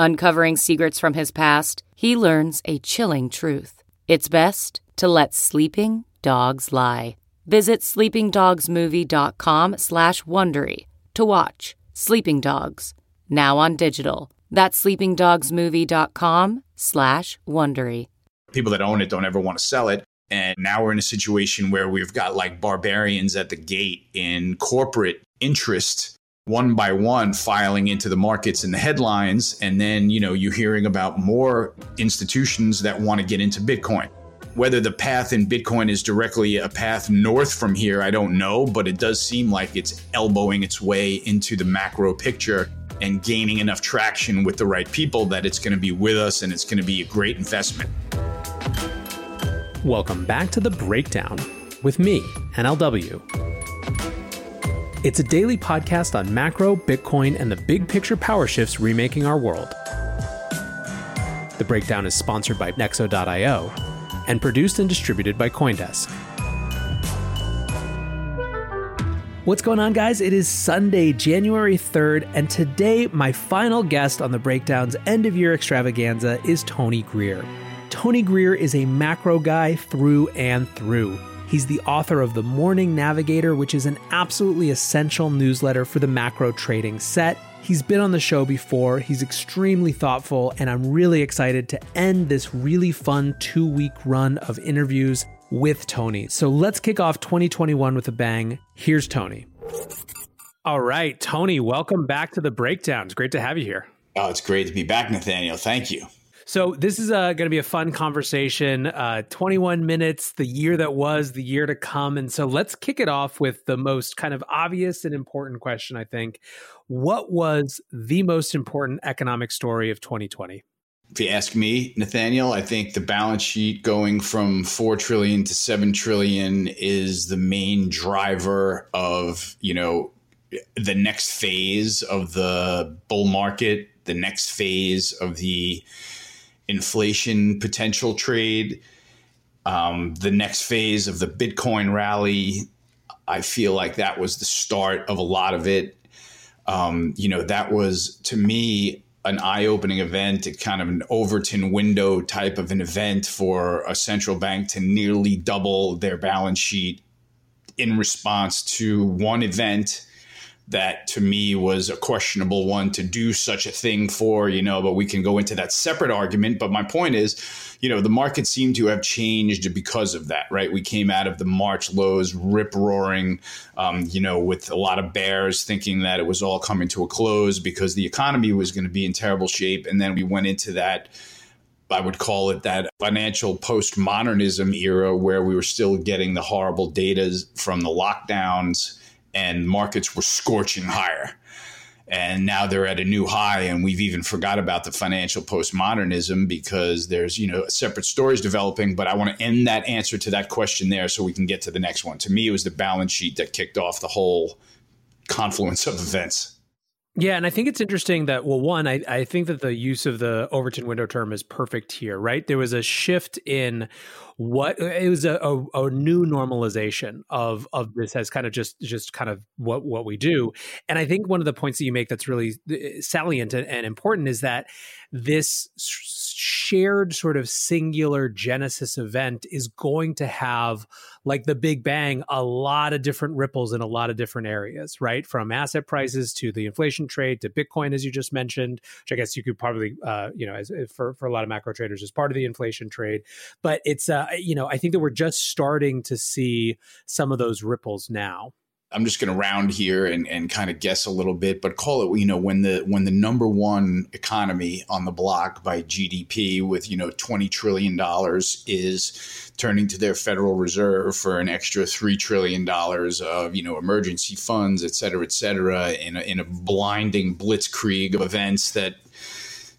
Uncovering secrets from his past, he learns a chilling truth. It's best to let sleeping dogs lie. Visit sleepingdogsmovie.com slash Wondery to watch Sleeping Dogs, now on digital. That's sleepingdogsmovie.com slash Wondery. People that own it don't ever want to sell it. And now we're in a situation where we've got like barbarians at the gate in corporate interest one by one filing into the markets and the headlines and then you know you're hearing about more institutions that want to get into bitcoin. Whether the path in bitcoin is directly a path north from here i don't know but it does seem like it's elbowing its way into the macro picture and gaining enough traction with the right people that it's going to be with us and it's going to be a great investment. Welcome back to the breakdown with me nlw it's a daily podcast on macro, Bitcoin, and the big picture power shifts remaking our world. The breakdown is sponsored by Nexo.io and produced and distributed by Coindesk. What's going on, guys? It is Sunday, January 3rd, and today my final guest on the breakdown's end of year extravaganza is Tony Greer. Tony Greer is a macro guy through and through. He's the author of The Morning Navigator, which is an absolutely essential newsletter for the macro trading set. He's been on the show before, he's extremely thoughtful, and I'm really excited to end this really fun two week run of interviews with Tony. So let's kick off 2021 with a bang. Here's Tony. All right, Tony, welcome back to the breakdown. It's great to have you here. Oh, it's great to be back, Nathaniel. Thank you. So this is uh, going to be a fun conversation. Uh, 21 minutes, the year that was, the year to come, and so let's kick it off with the most kind of obvious and important question. I think, what was the most important economic story of 2020? If you ask me, Nathaniel, I think the balance sheet going from four trillion to seven trillion is the main driver of you know the next phase of the bull market, the next phase of the inflation potential trade, um, the next phase of the Bitcoin rally. I feel like that was the start of a lot of it. Um, you know, that was to me an eye opening event, a kind of an Overton window type of an event for a central bank to nearly double their balance sheet in response to one event that to me was a questionable one to do such a thing for, you know, but we can go into that separate argument. But my point is, you know, the market seemed to have changed because of that, right? We came out of the March lows rip roaring, um, you know, with a lot of bears thinking that it was all coming to a close because the economy was going to be in terrible shape. And then we went into that. I would call it that financial postmodernism era where we were still getting the horrible data from the lockdowns and markets were scorching higher. And now they're at a new high, and we've even forgot about the financial postmodernism because there's you know separate stories developing. But I want to end that answer to that question there, so we can get to the next one. To me, it was the balance sheet that kicked off the whole confluence of events. Yeah, and I think it's interesting that well, one, I, I think that the use of the Overton window term is perfect here, right? There was a shift in what it was a, a, a, new normalization of of this as kind of just just kind of what what we do and i think one of the points that you make that's really uh, salient and, and important is that this shared sort of singular genesis event is going to have like the big bang a lot of different ripples in a lot of different areas right? From asset prices to the inflation trade to bitcoin as you just mentioned which i guess you could probably uh, you know as, for, for a lot of macro traders as part of the inflation trade. But it's uh, you know i think that we're just starting to see some of those ripples now I'm just going to round here and, and kind of guess a little bit, but call it you know when the when the number one economy on the block by GDP with you know 20 trillion dollars is turning to their Federal Reserve for an extra three trillion dollars of you know emergency funds, et cetera, et cetera, in a, in a blinding blitzkrieg of events that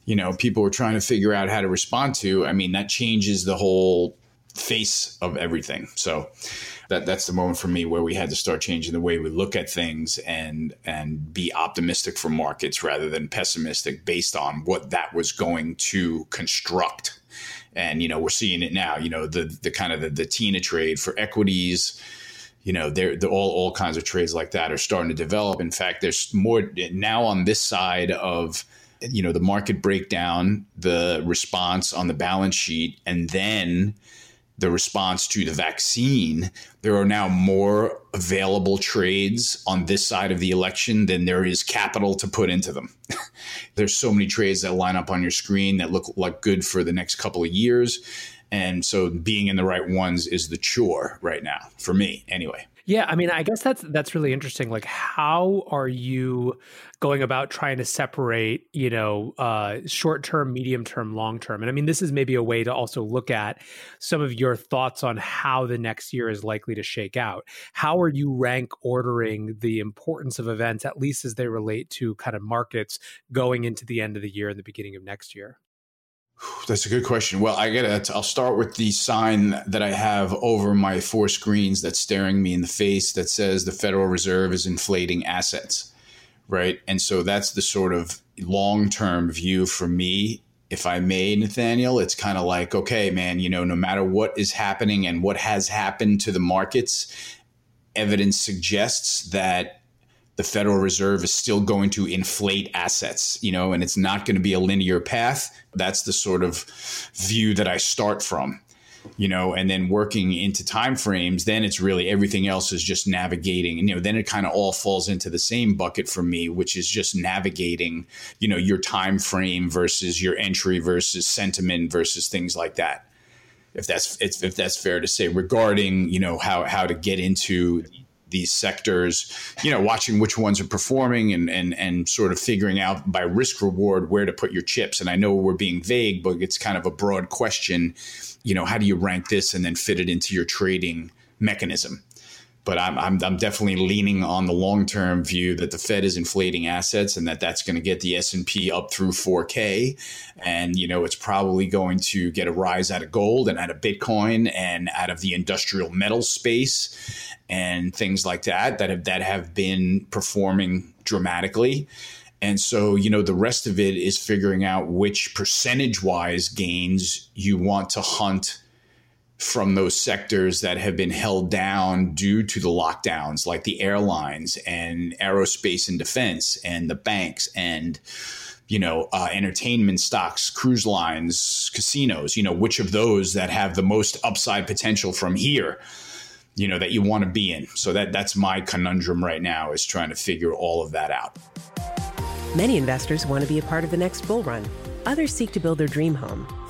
you know people were trying to figure out how to respond to. I mean that changes the whole face of everything. So that that's the moment for me where we had to start changing the way we look at things and and be optimistic for markets rather than pessimistic based on what that was going to construct. And you know, we're seeing it now. You know, the the kind of the, the Tina trade for equities. You know, there all all kinds of trades like that are starting to develop. In fact, there's more now on this side of you know the market breakdown, the response on the balance sheet, and then the response to the vaccine, there are now more available trades on this side of the election than there is capital to put into them. There's so many trades that line up on your screen that look like good for the next couple of years. And so being in the right ones is the chore right now for me anyway. Yeah, I mean, I guess that's that's really interesting. Like, how are you going about trying to separate, you know, uh, short term, medium term, long term? And I mean, this is maybe a way to also look at some of your thoughts on how the next year is likely to shake out. How are you rank ordering the importance of events, at least as they relate to kind of markets going into the end of the year and the beginning of next year? That's a good question. Well, I get I'll start with the sign that I have over my four screens that's staring me in the face that says the Federal Reserve is inflating assets, right? And so that's the sort of long term view for me. If I may, Nathaniel, it's kind of like, okay, man, you know, no matter what is happening and what has happened to the markets, evidence suggests that the Federal Reserve is still going to inflate assets, you know, and it's not going to be a linear path. That's the sort of view that I start from, you know, and then working into timeframes, then it's really everything else is just navigating. And, you know, then it kind of all falls into the same bucket for me, which is just navigating, you know, your time frame versus your entry versus sentiment versus things like that. If that's if that's fair to say regarding, you know, how how to get into these sectors, you know, watching which ones are performing and and and sort of figuring out by risk reward where to put your chips. And I know we're being vague, but it's kind of a broad question. You know, how do you rank this and then fit it into your trading mechanism? But I'm, I'm, I'm definitely leaning on the long term view that the Fed is inflating assets and that that's going to get the S and P up through 4K, and you know it's probably going to get a rise out of gold and out of Bitcoin and out of the industrial metal space and things like that that have that have been performing dramatically. And so, you know, the rest of it is figuring out which percentage wise gains you want to hunt from those sectors that have been held down due to the lockdowns, like the airlines and aerospace and defense and the banks and you know uh, entertainment stocks, cruise lines, casinos. You know which of those that have the most upside potential from here. You know that you want to be in. So that that's my conundrum right now is trying to figure all of that out. Many investors want to be a part of the next bull run. Others seek to build their dream home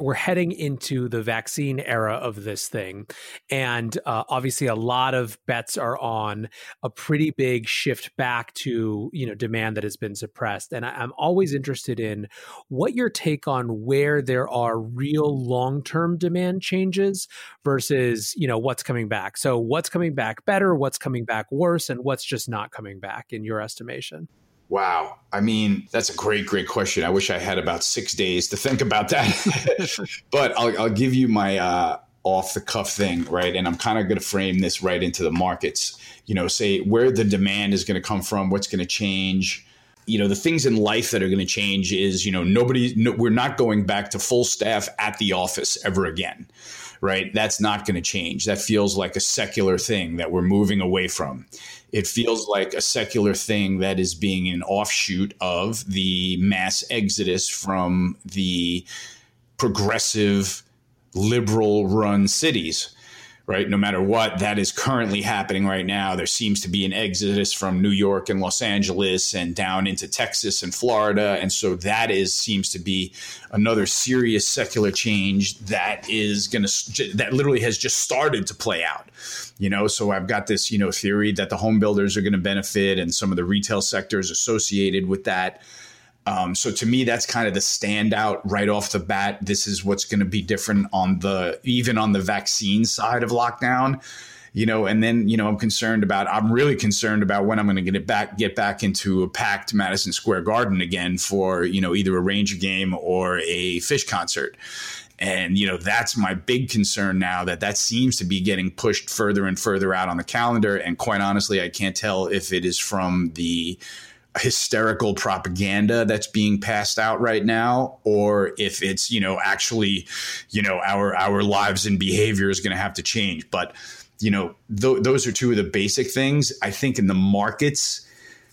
we're heading into the vaccine era of this thing, and uh, obviously a lot of bets are on a pretty big shift back to you know demand that has been suppressed. And I, am always interested in what your take on where there are real long term demand changes versus you know what's coming back. So what's coming back better, what's coming back worse, and what's just not coming back in your estimation. Wow. I mean, that's a great, great question. I wish I had about six days to think about that. but I'll, I'll, give you my uh, off the cuff thing, right? And I'm kind of going to frame this right into the markets. You know, say where the demand is going to come from, what's going to change. You know, the things in life that are going to change is, you know, nobody, no, we're not going back to full staff at the office ever again right? That's not going to change. That feels like a secular thing that we're moving away from. It feels like a secular thing that is being an offshoot of the mass exodus from the progressive, liberal run cities right? No matter what, that is currently happening right now. There seems to be an exodus from New York and Los Angeles and down into Texas and Florida, and so that is seems to be another serious secular change that is going to that literally has just started to play out. You know, so I've got this you know theory that the home builders are going to benefit and some of the retail sectors associated with that. Um, so to me, that's kind of the standout right off the bat. This is what's going to be different on the even on the vaccine side of lockdown. You know, and then you know I'm concerned about. I'm really concerned about when I'm going to get it back, get back into a packed Madison Square Garden again for you know either a Ranger game or a Phish concert. And you know that's my big concern now that that seems to be getting pushed further and further out on the calendar. And quite honestly, I can't tell if it is from the hysterical propaganda that's being passed out right now or if it's you know actually you know our our lives and behavior is going to have to change. But you know th- those are two of the basic things. I think in the markets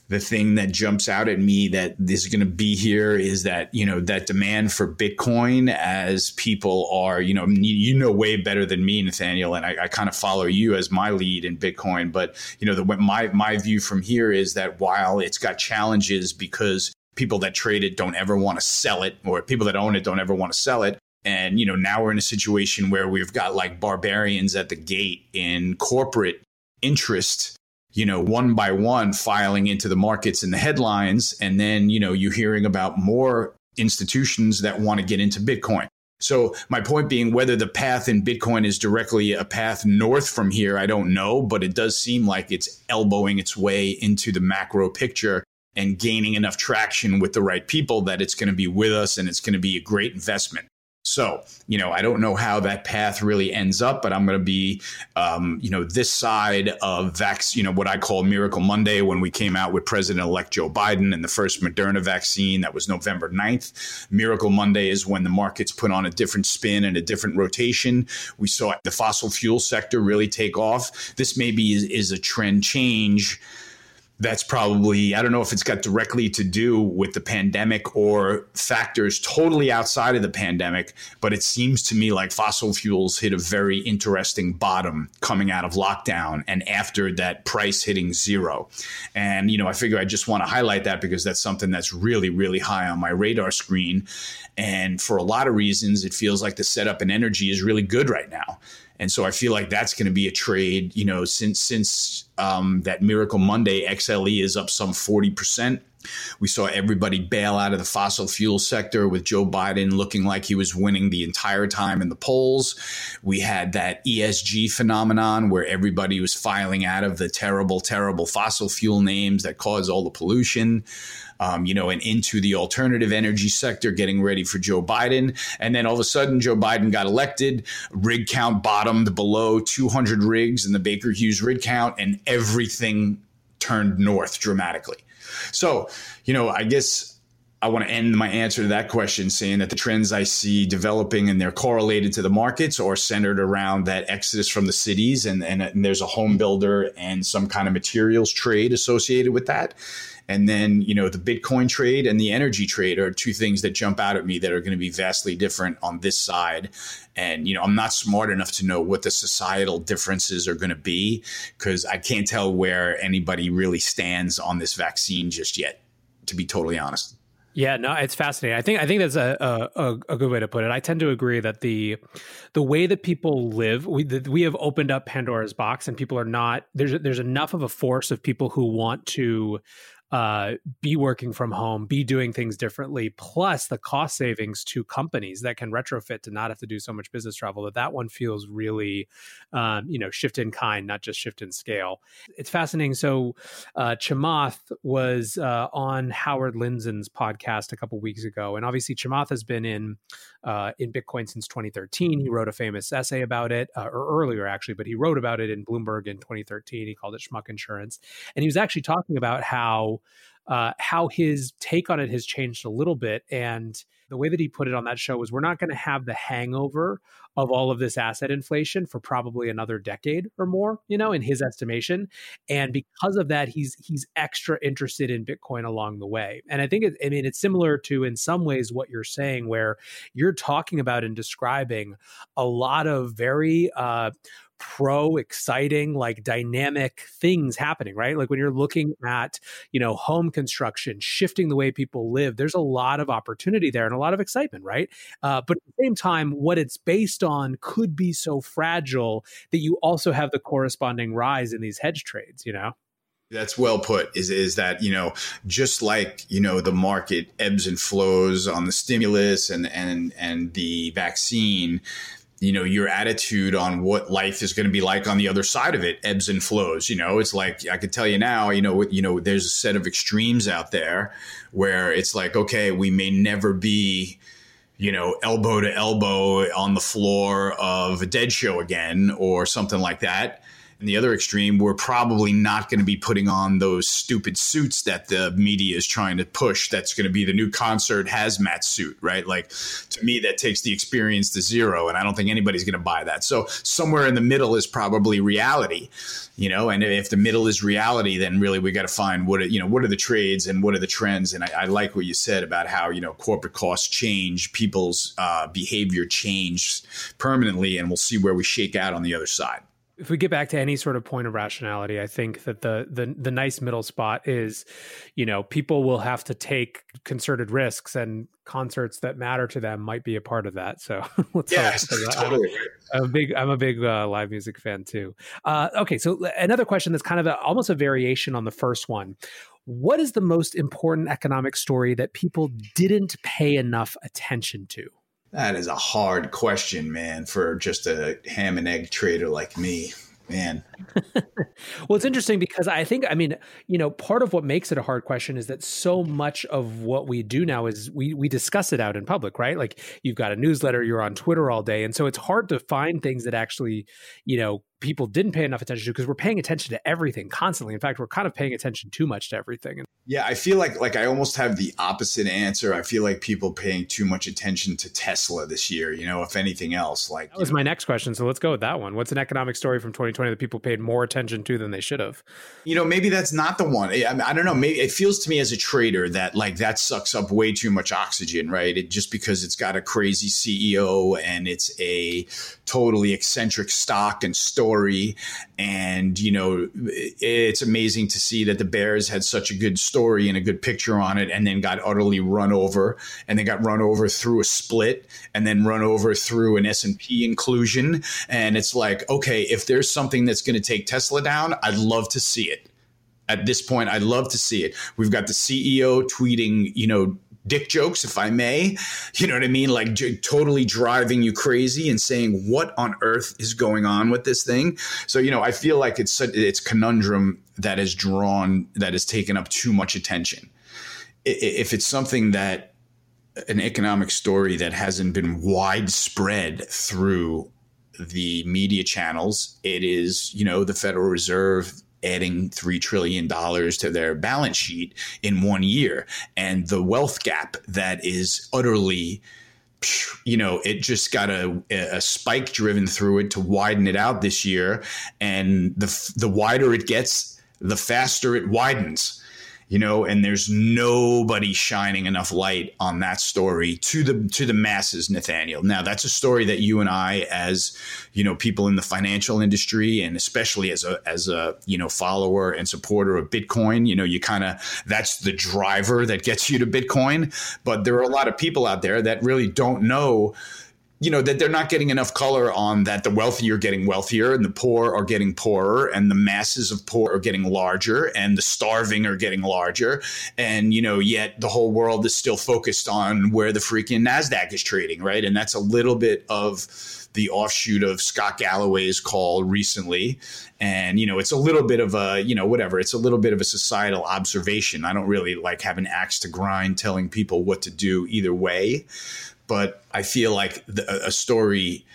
the thing that jumps out at me that is going to be here is that you know that demand for Bitcoin as people are you know you know way better than me, Nathaniel, and I, I kind of follow you as my lead in Bitcoin. But you know the my my view from here is that while it's got challenges because people that trade it don't ever want to sell it, or people that own it don't ever want to sell it. And you know now we're in a situation where we've got like barbarians at the gate in corporate interest you know, one by one filing into the markets and the headlines. And then, you know, you're hearing about more institutions that want to get into Bitcoin. So my point being, whether the path in Bitcoin is directly a path north from here, I don't know, but it does seem like it's elbowing its way into the macro picture and gaining enough traction with the right people that it's going to be with us and it's going to be a great investment. So, you know, I don't know how that path really ends up, but I'm going to be, um, you know, this side of vax, you know, what I call Miracle Monday when we came out with President elect Joe Biden and the first Moderna vaccine. That was November 9th. Miracle Monday is when the markets put on a different spin and a different rotation. We saw the fossil fuel sector really take off. This maybe is, is a trend change that's probably i don't know if it's got directly to do with the pandemic or factors totally outside of the pandemic but it seems to me like fossil fuels hit a very interesting bottom coming out of lockdown and after that price hitting zero. And you know i figure i just want to highlight that because that's something that's really really high on my radar screen. And for a lot of reasons it feels like the setup in energy is really good right now and so I feel like that's going to be a trade, you know, since since um, that Miracle Monday, XLE is up some 40%. We saw everybody bail out of the fossil fuel sector with Joe Biden looking like he was winning the entire time in the polls. We had that ESG phenomenon where everybody was filing out of the terrible, terrible fossil fuel names that cause all the pollution um, you know, and into the alternative energy sector, getting ready for Joe Biden. And then all of a sudden, Joe Biden got elected. Rig count bottomed below 200 rigs in the Baker Hughes rig count, and everything turned north dramatically. So, you know, I guess I want to end my answer to that question saying that the trends I see developing and they're correlated to the markets or centered around that exodus from the cities and, and, and, there's a home builder and some kind of materials trade associated with that. And then, you know, the Bitcoin trade and the energy trade are two things that jump out at me that are going to be vastly different on this side. And, you know, I'm not smart enough to know what the societal differences are going to be because I can't tell where anybody really stands on this vaccine just yet, to be totally honest. Yeah, no, it's fascinating. I think I think that's a, a, a good way to put it. I tend to agree that the the way that people live, we the, we have opened up Pandora's box, and people are not there's there's enough of a force of people who want to uh, be working from home, be doing things differently, plus the cost savings to companies that can retrofit to not have to do so much business travel. That that one feels really, um, you know, shift in kind, not just shift in scale. It's fascinating. So, uh, Chamath was uh, on Howard Lindzen's podcast a couple weeks ago, and obviously Chamath has been in uh, in Bitcoin since 2013. He wrote a famous essay about it, uh, or earlier actually, but he wrote about it in Bloomberg in 2013. He called it Schmuck Insurance, and he was actually talking about how uh, how his take on it has changed a little bit. And the way that he put it on that show was we're not going to have the hangover of all of this asset inflation for probably another decade or more, you know, in his estimation. And because of that, he's he's extra interested in Bitcoin along the way. And I think it, I mean it's similar to in some ways what you're saying, where you're talking about and describing a lot of very uh, pro exciting like dynamic things happening right like when you're looking at you know home construction shifting the way people live there's a lot of opportunity there and a lot of excitement right uh, but at the same time what it's based on could be so fragile that you also have the corresponding rise in these hedge trades you know that's well put. Is is that you know just like you know the market ebbs and flows on the stimulus and and and the vaccine, you know your attitude on what life is going to be like on the other side of it ebbs and flows you know? It's like i could tell you now you know you know there's a set of extremes out there where it's like okay we may never be you know elbow to elbow on the floor of a dead show again or something like that in the other extreme, we're probably not going to be putting on those stupid suits that the media is trying to push. That's going to be the new concert hazmat suit, right? Like to me, that takes the experience to zero, and I don't think anybody's going to buy that. So somewhere in the middle is probably reality, you know. And if the middle is reality, then really we got to find what are, you know what are the trades and what are the trends. And I, I like what you said about how you know corporate costs change, people's uh, behavior changed permanently, and we'll see where we shake out on the other side if we get back to any sort of point of rationality, I think that the the the nice middle spot is, you know, people will have to take concerted risks, and concerts that matter to them might be a part of that. So let's yes, totally. I'm, I'm, a big I'm a big uh, live music fan too. Uh, okay, so another question that's kind of a, almost a variation on the first one. What is the most important economic story that people didn't pay enough attention to? That is a hard question, man, for just a ham and egg trader like me man. well, it's interesting because I think, I mean, you know, part of what makes it a hard question is that so much of what we do now is we we discuss it out in public, right? Like you've got a newsletter, you're on Twitter all day, and so it's hard to find things that actually, you know, people didn't pay enough attention to because we're paying attention to everything constantly. In fact, we're kind of paying attention too much to everything. Yeah, I feel like like I almost have the opposite answer. I feel like people paying too much attention to Tesla this year. You know, if anything else, like that was know, my next question. So let's go with that one. What's an economic story from 2020 that people paid more attention to than they should have? You know, maybe that's not the one. I, I don't know. Maybe it feels to me as a trader that like that sucks up way too much oxygen, right? It, just because it's got a crazy CEO and it's a totally eccentric stock and story and, you know, it's amazing to see that the Bears had such a good story and a good picture on it and then got utterly run over and they got run over through a split and then run over through an S&P inclusion. And it's like, okay, if there's something that's going to take Tesla down, I'd love to see it. At this point i'd love to see it. We've got the ceo tweeting you know dick jokes, if I may. You know what I mean? Like j- totally driving you crazy and saying, what on earth is going on with this thing? So, you know, I feel like it's it's conundrum that has drawn, that has taken up too much attention. If it's something that an economic story that hasn't been widespread through the media channels, it is, you know, the Federal Reserve adding $3 trillion to their balance sheet in one year. And the wealth gap that is utterly you know, it just got a, a spike driven through it to widen it out this year. And the, the wider it gets, the faster it widens you know, and there's nobody shining enough light on that story to the to the masses, Nathaniel. Now that's a story that you and I, as you know, people in the financial industry, and especially as a as a you know follower and supporter of Bitcoin, you know, you kind of that's the driver that gets you to Bitcoin. But there are a lot of people out there that really don't know you know that they're not getting enough color on that the wealthy are getting wealthier and the poor are getting poorer and the masses of poor are getting larger and the starving are getting larger and you know yet the whole world is still focused on where the freaking nasdaq is trading right and that's a little bit of the offshoot of Scott Galloway's call recently. And, you know, it's a little bit of a, you know, whatever, it's a little bit of a societal observation. I don't really like have an axe to grind telling people what to do either way but I feel like the, a story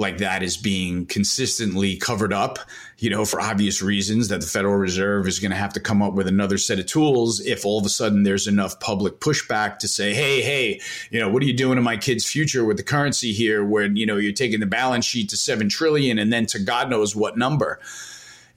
like that is being consistently covered up, you know, for obvious reasons that the Federal Reserve is going to have to come up with another set of tools if all of a sudden there's enough public pushback to say, hey, hey, you know, what are you doing to my kid's future with the currency here when, you know, you're taking the balance sheet to 7 trillion and then to God knows what number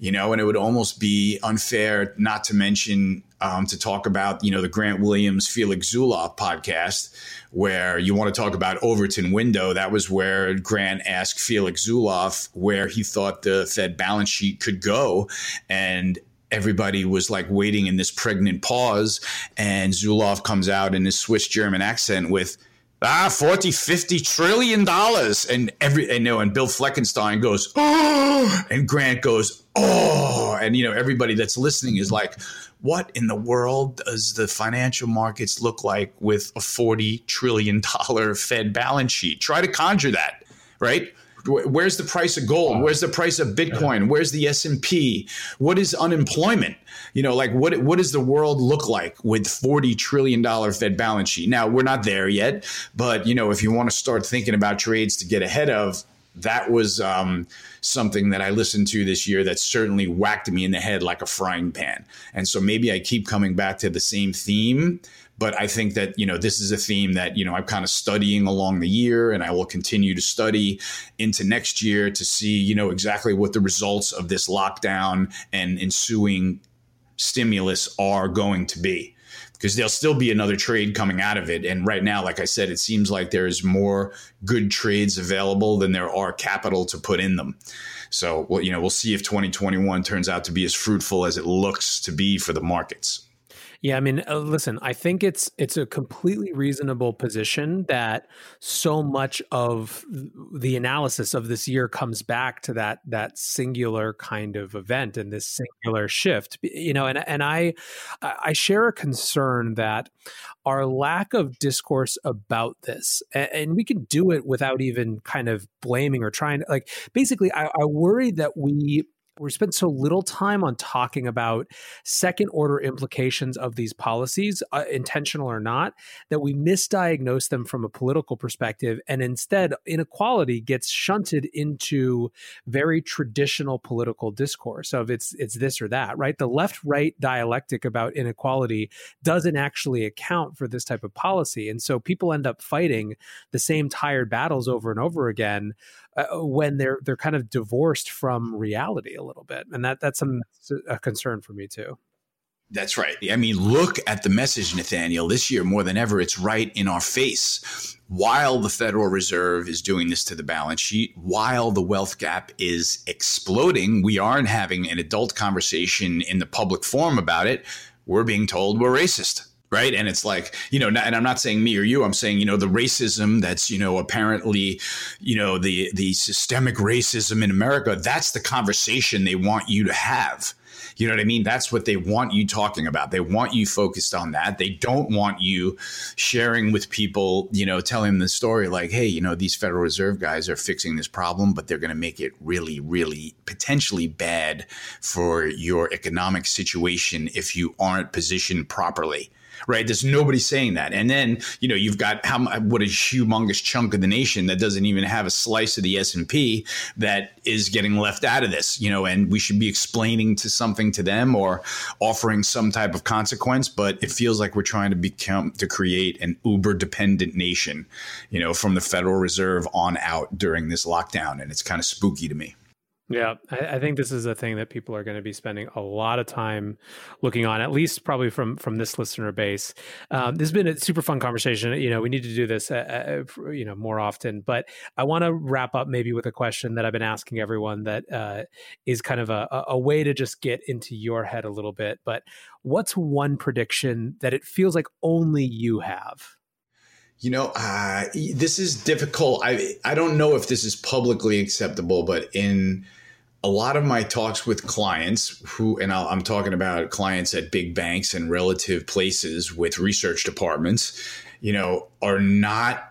you know, and it would almost be unfair not to mention um, to talk about, you know, the Grant Williams Felix Zulauf podcast, where you want to talk about Overton window. That was where Grant asked Felix Zulauf where he thought the Fed balance sheet could go. And everybody was like waiting in this pregnant pause. And Zulauf comes out in his Swiss German accent with, ah 40 50 trillion dollars and every and know and bill fleckenstein goes oh and grant goes oh and you know everybody that's listening is like what in the world does the financial markets look like with a 40 trillion dollar fed balance sheet? Try to conjure that right? Where's the price of gold? Where's the price of bitcoin? Where's the s&p what is unemployment? You know like what what does the world look like with 40 trillion dollar fed balance sheet? Now we're not there yet but you know if you want to start thinking about trades to get ahead of that was um, something that I listened to this year that certainly whacked me in the head like a frying pan. And so maybe I keep coming back to the same theme but I think that, you know, this is a theme that, you know, I'm kind of studying along the year and I will continue to study into next year to see, you know, exactly what the results of this lockdown and ensuing stimulus are going to be because there'll still be another trade coming out of it. And right now, like I said, it seems like there's more good trades available than there are capital to put in them. So, well, you know, we'll see if 2021 turns out to be as fruitful as it looks to be for the markets. Yeah, I mean, uh, listen, I think it's it's a completely reasonable position that so much of the analysis of this year comes back to that that singular kind of event and this singular shift. You know, and and I I share a concern that our lack of discourse about this, and, we can do it without even kind of blaming or trying. Like, basically, I, I worry that we we spend so little time on talking about second order implications of these policies, uh, intentional or not, that we misdiagnose them from a political perspective. And instead, inequality gets shunted into very traditional political discourse of it's, it's this or that, right? The left right dialectic about inequality doesn't actually account for this type of policy. And so people end up fighting the same tired battles over and over again uh, when they're they're kind of divorced from reality a little bit, and that that's a, a concern for me too. That's right. I mean, look at the message, Nathaniel. This year, more than ever, it's right in our face. While the Federal Reserve is doing this to the balance sheet, while the wealth gap is exploding, we aren't having an adult conversation in the public forum about it. We're being told we're racist right and it's like you know and i'm not saying me or you i'm saying you know the racism that's you know apparently you know the the systemic racism in america that's the conversation they want you to have you know what I mean? That's what they want you talking about. They want you focused on that. They don't want you sharing with people, you know, telling the story like, hey, you know, these Federal Reserve guys are fixing this problem, but they're going to make it really, really potentially bad for your economic situation if you aren't positioned properly right? There's nobody saying that. And then, you know, you've got how what a humongous chunk of the nation that doesn't even have a slice of the S&P that is getting left out of this, you know, and we should be explaining to something to them or offering some type of consequence, but it feels like we're trying to become to create an uber dependent nation, you know, from the Federal Reserve on out during this lockdown and it's kind of spooky to me. Yeah, I, I, think this is a thing that people are going to be spending a lot of time looking on, at least probably from from this listener base. Um, this has been a super fun conversation. You know, we need to do this, uh, uh, you know, more often. But I want to wrap up maybe with a question that I've been asking everyone that uh, is kind of a, a way to just get into your head a little bit. But what's one prediction that it feels like only you have? You know, uh, this is difficult. I I don't know if this is publicly acceptable, but in a lot of my talks with clients who, and i am talking about clients at big banks and relative places with research departments, you know, are not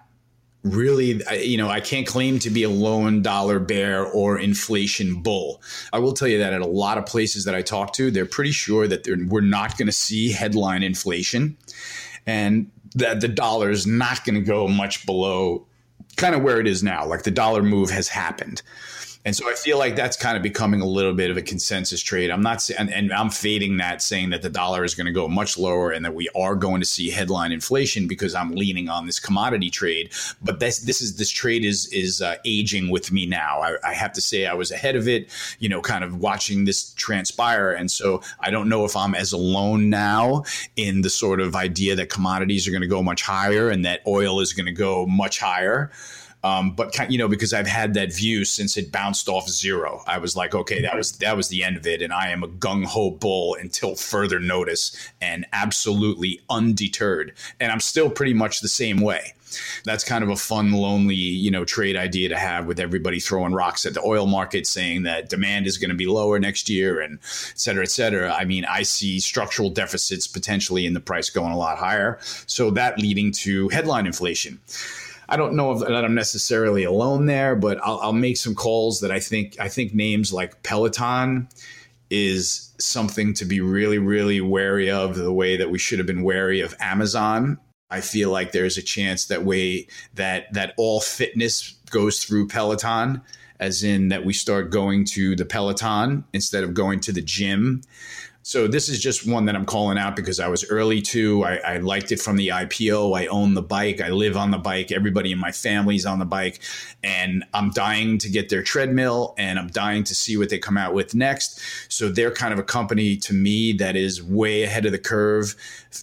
really, you know, I can't claim to be a lone dollar bear or inflation bull. I will tell you that at a lot of places that I talk to, they're pretty sure that we're not going to see headline inflation and that the dollar is not going to go much below kind of where it is now. Like the dollar move has happened. And so I feel like that's kind of becoming a little bit of a consensus trade. I'm not saying, and, and I'm fading that, saying that the dollar is going to go much lower and that we are going to see headline inflation because I'm leaning on this commodity trade. But this, this is this trade is is uh, aging with me now. I, I have to say I was ahead of it, you know, kind of watching this transpire, and so I don't know if I'm as alone now in the sort of idea that commodities are going to go much higher and that oil is going to go much higher. Um, but you know, because I've had that view since it bounced off zero, I was like, okay, that was that was the end of it, and I am a gung ho bull until further notice, and absolutely undeterred. And I'm still pretty much the same way. That's kind of a fun, lonely, you know, trade idea to have with everybody throwing rocks at the oil market, saying that demand is going to be lower next year, and et cetera, et cetera. I mean, I see structural deficits potentially in the price going a lot higher, so that leading to headline inflation. I don't know if that I'm necessarily alone there, but I'll, I'll make some calls that I think I think names like Peloton is something to be really really wary of the way that we should have been wary of Amazon. I feel like there's a chance that way that that all fitness goes through Peloton as in that we start going to the Peloton instead of going to the gym. So this is just one that I'm calling out because I was early to. I, I, liked it from the IPO. I own the bike. I live on the bike. Everybody in my family's on the bike, and I'm dying to get their treadmill, and I'm dying to see what they come out with next. So they're kind of a company to me that is way ahead of the curve.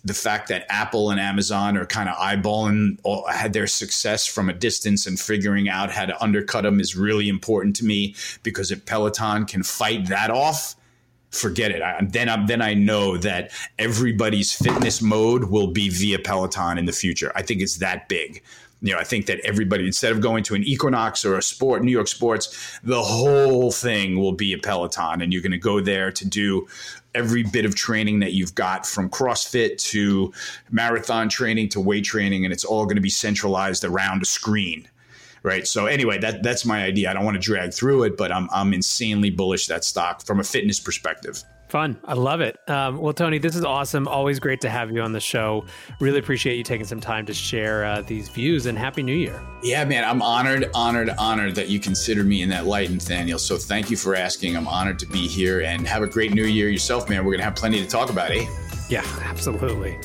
The fact that Apple and Amazon are kind of eyeballing all, had their success from a distance and figuring out how to undercut them is really important to me because if Peloton can fight that off forget it. I, then I, then I know that everybody's fitness mode will be via Peloton in the future. I think it's that big. You know, I think that everybody instead of going to an Equinox or a sport, New York Sports, the whole thing will be a Peloton, and you're going to go there to do every bit of training that you've got from CrossFit to marathon training to weight training, and it's all going to be centralized around a screen right? So anyway, that that's my idea. I don't want to drag through it, but I'm I'm insanely bullish that stock from a fitness perspective. Fun. I love it. Um, well, Tony, this is awesome. Always great to have you on the show. Really appreciate you taking some time to share uh, these views and Happy New Year. Yeah, man. I'm honored, honored, honored that you consider me in that light, Nathaniel. So thank you for asking. I'm honored to be here and have a great New Year yourself, man. We're going to have plenty to talk about, eh? Yeah, absolutely.